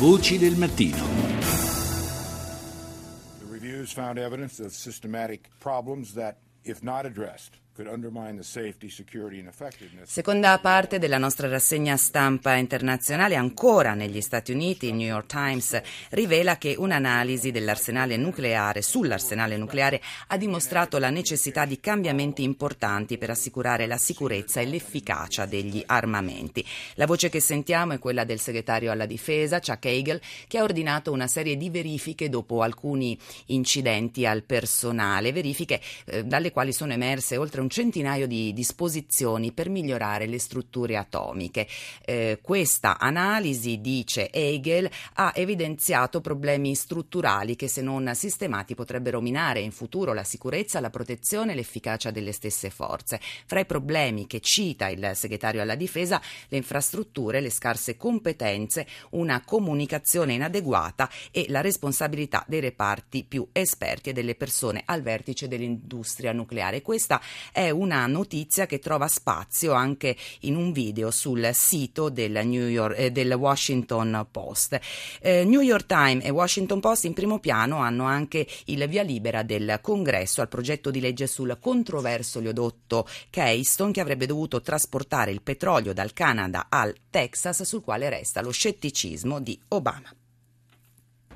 Voci del mattino. Found evidence of systematic problems that, if not addressed, Seconda parte della nostra rassegna stampa internazionale, ancora negli Stati Uniti, il New York Times rivela che un'analisi dell'arsenale nucleare sull'arsenale nucleare ha dimostrato la necessità di cambiamenti importanti per assicurare la sicurezza e l'efficacia degli armamenti. La voce che sentiamo è quella del segretario alla difesa, Chuck Hagel, che ha ordinato una serie di verifiche dopo alcuni incidenti al personale, verifiche eh, dalle quali sono emerse oltre un centinaio di disposizioni per migliorare le strutture atomiche. Eh, questa analisi, dice Hegel, ha evidenziato problemi strutturali che se non sistemati potrebbero minare in futuro la sicurezza, la protezione e l'efficacia delle stesse forze. Fra i problemi che cita il segretario alla difesa, le infrastrutture, le scarse competenze, una comunicazione inadeguata e la responsabilità dei reparti più esperti e delle persone al vertice dell'industria nucleare. Questa è una notizia che trova spazio anche in un video sul sito del, York, eh, del Washington Post. Eh, New York Times e Washington Post in primo piano hanno anche il via libera del congresso al progetto di legge sul controverso oleodotto Keystone che avrebbe dovuto trasportare il petrolio dal Canada al Texas sul quale resta lo scetticismo di Obama.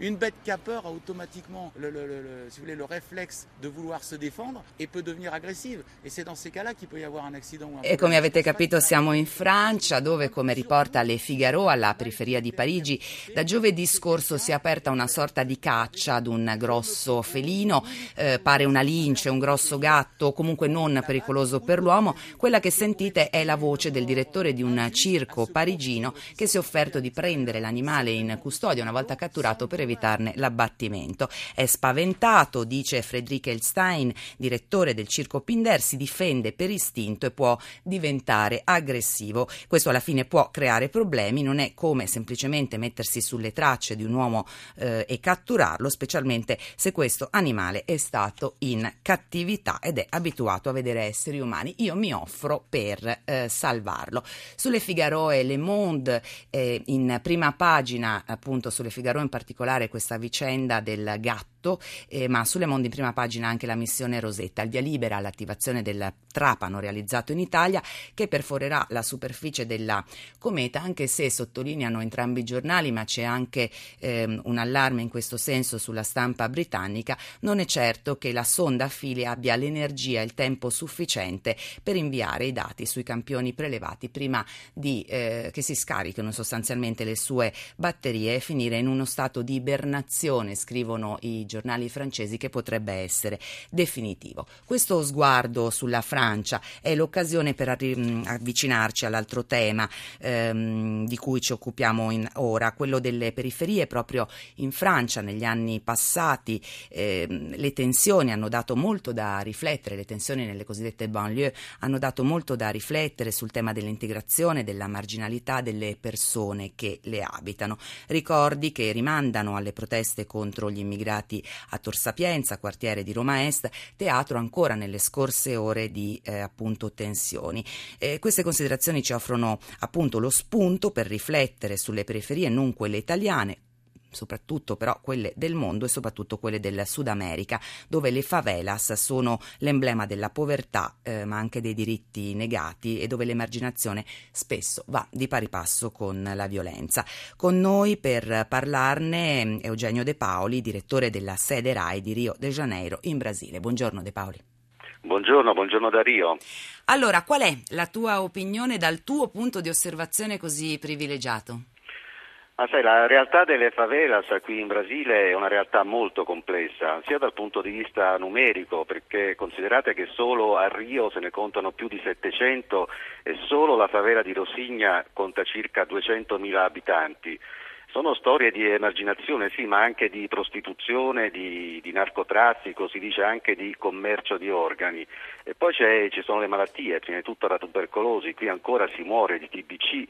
Une bête qui a peur a automatiquement le, le, le, si vous voulez, le réflexe de vouloir se défendre et peut devenir aggressive. E c'est dans ces cas-là qu'il peut y avoir un accident un E come avete capito siamo in Francia dove, come riporta Le Figaro alla periferia di Parigi, da giovedì scorso si è aperta una sorta di caccia ad un grosso felino, eh, pare una lince, un grosso gatto, comunque non pericoloso per l'uomo. Quella che sentite è la voce del direttore di un circo parigino che si è offerto di prendere l'animale in custodia una volta catturato per evitarne l'abbattimento. È spaventato, dice Friedrich Elstein, direttore del circo Pinder, si difende per istinto e può diventare aggressivo. Questo alla fine può creare problemi, non è come semplicemente mettersi sulle tracce di un uomo eh, e catturarlo, specialmente se questo animale è stato in cattività ed è abituato a vedere esseri umani. Io mi offro per eh, salvarlo. Sulle Figaro e Le Monde, eh, in prima pagina, appunto sulle Figaro in particolare, particolare questa vicenda del gatto, eh, ma sulle Monde in prima pagina anche la missione Rosetta, il via libera all'attivazione del trapano realizzato in Italia che perforerà la superficie della cometa, anche se sottolineano entrambi i giornali, ma c'è anche ehm, un allarme in questo senso sulla stampa britannica, non è certo che la sonda fili abbia l'energia e il tempo sufficiente per inviare i dati sui campioni prelevati prima di, eh, che si scarichino sostanzialmente le sue batterie e finire in uno stato di ibernazione, scrivono i giornali francesi, che potrebbe essere definitivo. Questo sguardo sulla Francia è l'occasione per avvicinarci all'altro tema ehm, di cui ci occupiamo ora, quello delle periferie proprio in Francia negli anni passati. Ehm, le tensioni hanno dato molto da riflettere, le tensioni nelle cosiddette banlieue hanno dato molto da riflettere sul tema dell'integrazione, della marginalità delle persone che le abitano. Ricordi che rimandano alle proteste contro gli immigrati a Tor Sapienza, quartiere di Roma Est, teatro ancora nelle scorse ore di eh, appunto tensioni. Eh, queste considerazioni ci offrono appunto lo spunto per riflettere sulle periferie, non quelle italiane, soprattutto però quelle del mondo e soprattutto quelle del Sud America, dove le favelas sono l'emblema della povertà, eh, ma anche dei diritti negati e dove l'emarginazione spesso va di pari passo con la violenza. Con noi per parlarne Eugenio De Paoli, direttore della sede RAI di Rio de Janeiro in Brasile. Buongiorno De Paoli. Buongiorno, buongiorno da Rio. Allora, qual è la tua opinione dal tuo punto di osservazione così privilegiato? Ma sai, la realtà delle favelas qui in Brasile è una realtà molto complessa, sia dal punto di vista numerico, perché considerate che solo a Rio se ne contano più di 700 e solo la favela di Rosigna conta circa 200.000 abitanti. Sono storie di emarginazione, sì, ma anche di prostituzione, di, di narcotraffico, si dice anche di commercio di organi. E poi ci sono le malattie, prima di tutto la tubercolosi, qui ancora si muore di TBC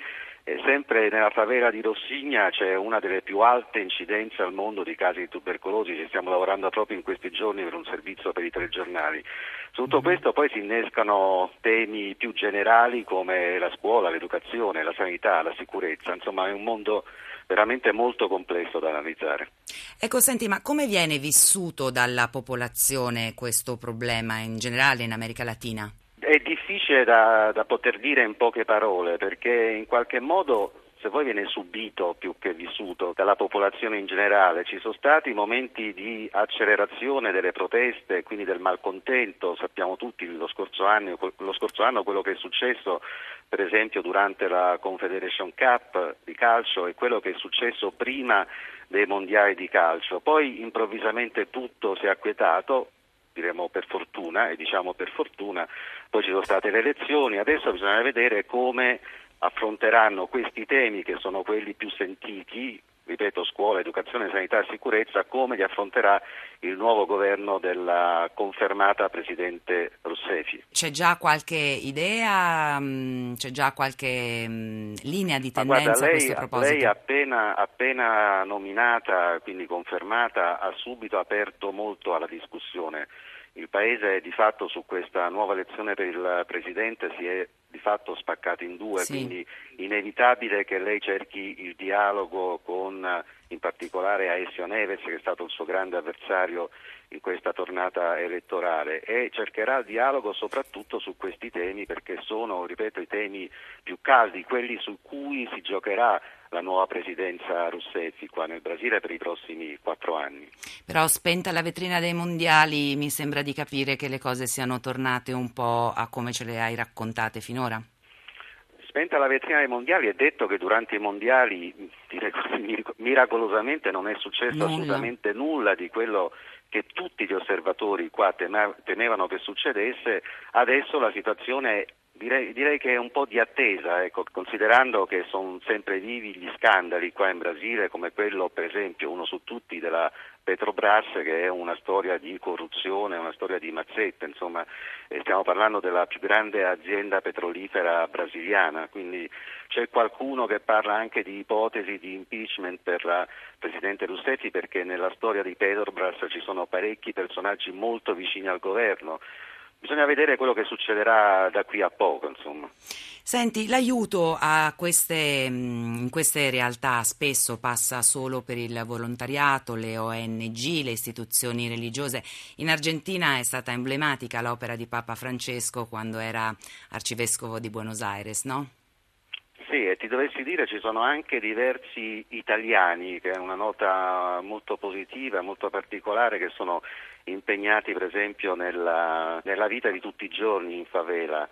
e sempre nella favela di Rossigna c'è una delle più alte incidenze al mondo di casi di tubercolosi, ci stiamo lavorando proprio in questi giorni per un servizio per i telegiornali. Su tutto mm-hmm. questo poi si innescano temi più generali come la scuola, l'educazione, la sanità, la sicurezza, insomma è un mondo veramente molto complesso da analizzare. Ecco, senti, ma come viene vissuto dalla popolazione questo problema in generale in America Latina? È difficile da, da poter dire in poche parole perché in qualche modo se poi viene subito più che vissuto dalla popolazione in generale. Ci sono stati momenti di accelerazione delle proteste, quindi del malcontento, sappiamo tutti lo scorso anno, lo scorso anno quello che è successo per esempio durante la Confederation Cup di calcio e quello che è successo prima dei mondiali di calcio. Poi improvvisamente tutto si è acquietato, diremo per fortuna e diciamo per fortuna, poi ci sono state le elezioni, adesso bisogna vedere come affronteranno questi temi che sono quelli più sentiti, ripeto scuola, educazione, sanità e sicurezza, come li affronterà il nuovo governo della confermata Presidente Russefi. C'è già qualche idea, mm, c'è già qualche mm, linea di tendenza guarda, lei, a questo proposito? Lei appena, appena nominata, quindi confermata, ha subito aperto molto alla discussione. Il Paese di fatto su questa nuova elezione per il Presidente si è di fatto spaccato in due, sì. quindi inevitabile che lei cerchi il dialogo con in particolare Aesio Neves che è stato il suo grande avversario in questa tornata elettorale e cercherà il dialogo soprattutto su questi temi perché sono, ripeto, i temi più caldi, quelli su cui si giocherà la nuova presidenza Russetti qua nel Brasile per i prossimi quattro anni. Però spenta la vetrina dei mondiali mi sembra di capire che le cose siano tornate un po' a come ce le hai raccontate finora. Spenta la vetrina dei mondiali è detto che durante i mondiali direi così, miracolosamente non è successo nulla. assolutamente nulla di quello che tutti gli osservatori qua temevano che succedesse, adesso la situazione è Direi, direi, che è un po' di attesa, ecco, considerando che sono sempre vivi gli scandali qua in Brasile, come quello per esempio, uno su tutti della Petrobras, che è una storia di corruzione, una storia di mazzette, insomma eh, stiamo parlando della più grande azienda petrolifera brasiliana, quindi c'è qualcuno che parla anche di ipotesi di impeachment per la Presidente Russetti perché nella storia di Petrobras ci sono parecchi personaggi molto vicini al governo bisogna vedere quello che succederà da qui a poco. Insomma. Senti, l'aiuto a queste, mm, in queste realtà spesso passa solo per il volontariato, le ONG, le istituzioni religiose. In Argentina è stata emblematica l'opera di Papa Francesco quando era arcivescovo di Buenos Aires, no? Sì, e ti dovessi dire ci sono anche diversi italiani, che è una nota molto positiva, molto particolare, che sono impegnati per esempio nella, nella vita di tutti i giorni in favela.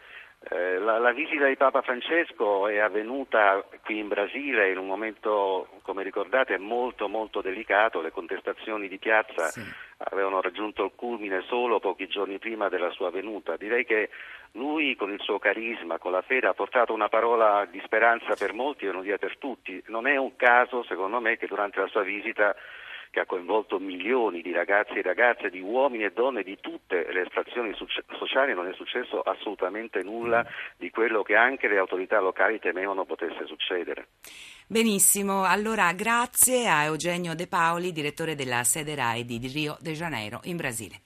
Eh, la, la, visita di Papa Francesco è avvenuta qui in Brasile in un momento, come ricordate, molto molto delicato, le contestazioni di piazza sì. avevano raggiunto il culmine solo pochi giorni prima della sua venuta. Direi che lui con il suo carisma, con la fede, ha portato una parola di speranza per molti e non via per tutti. Non è un caso, secondo me, che durante la sua visita che ha coinvolto milioni di ragazzi e ragazze, di uomini e donne di tutte le estrazioni sociali, non è successo assolutamente nulla di quello che anche le autorità locali temevano potesse succedere. Benissimo, allora grazie a Eugenio De Paoli, direttore della sede RAI di Rio de Janeiro in Brasile.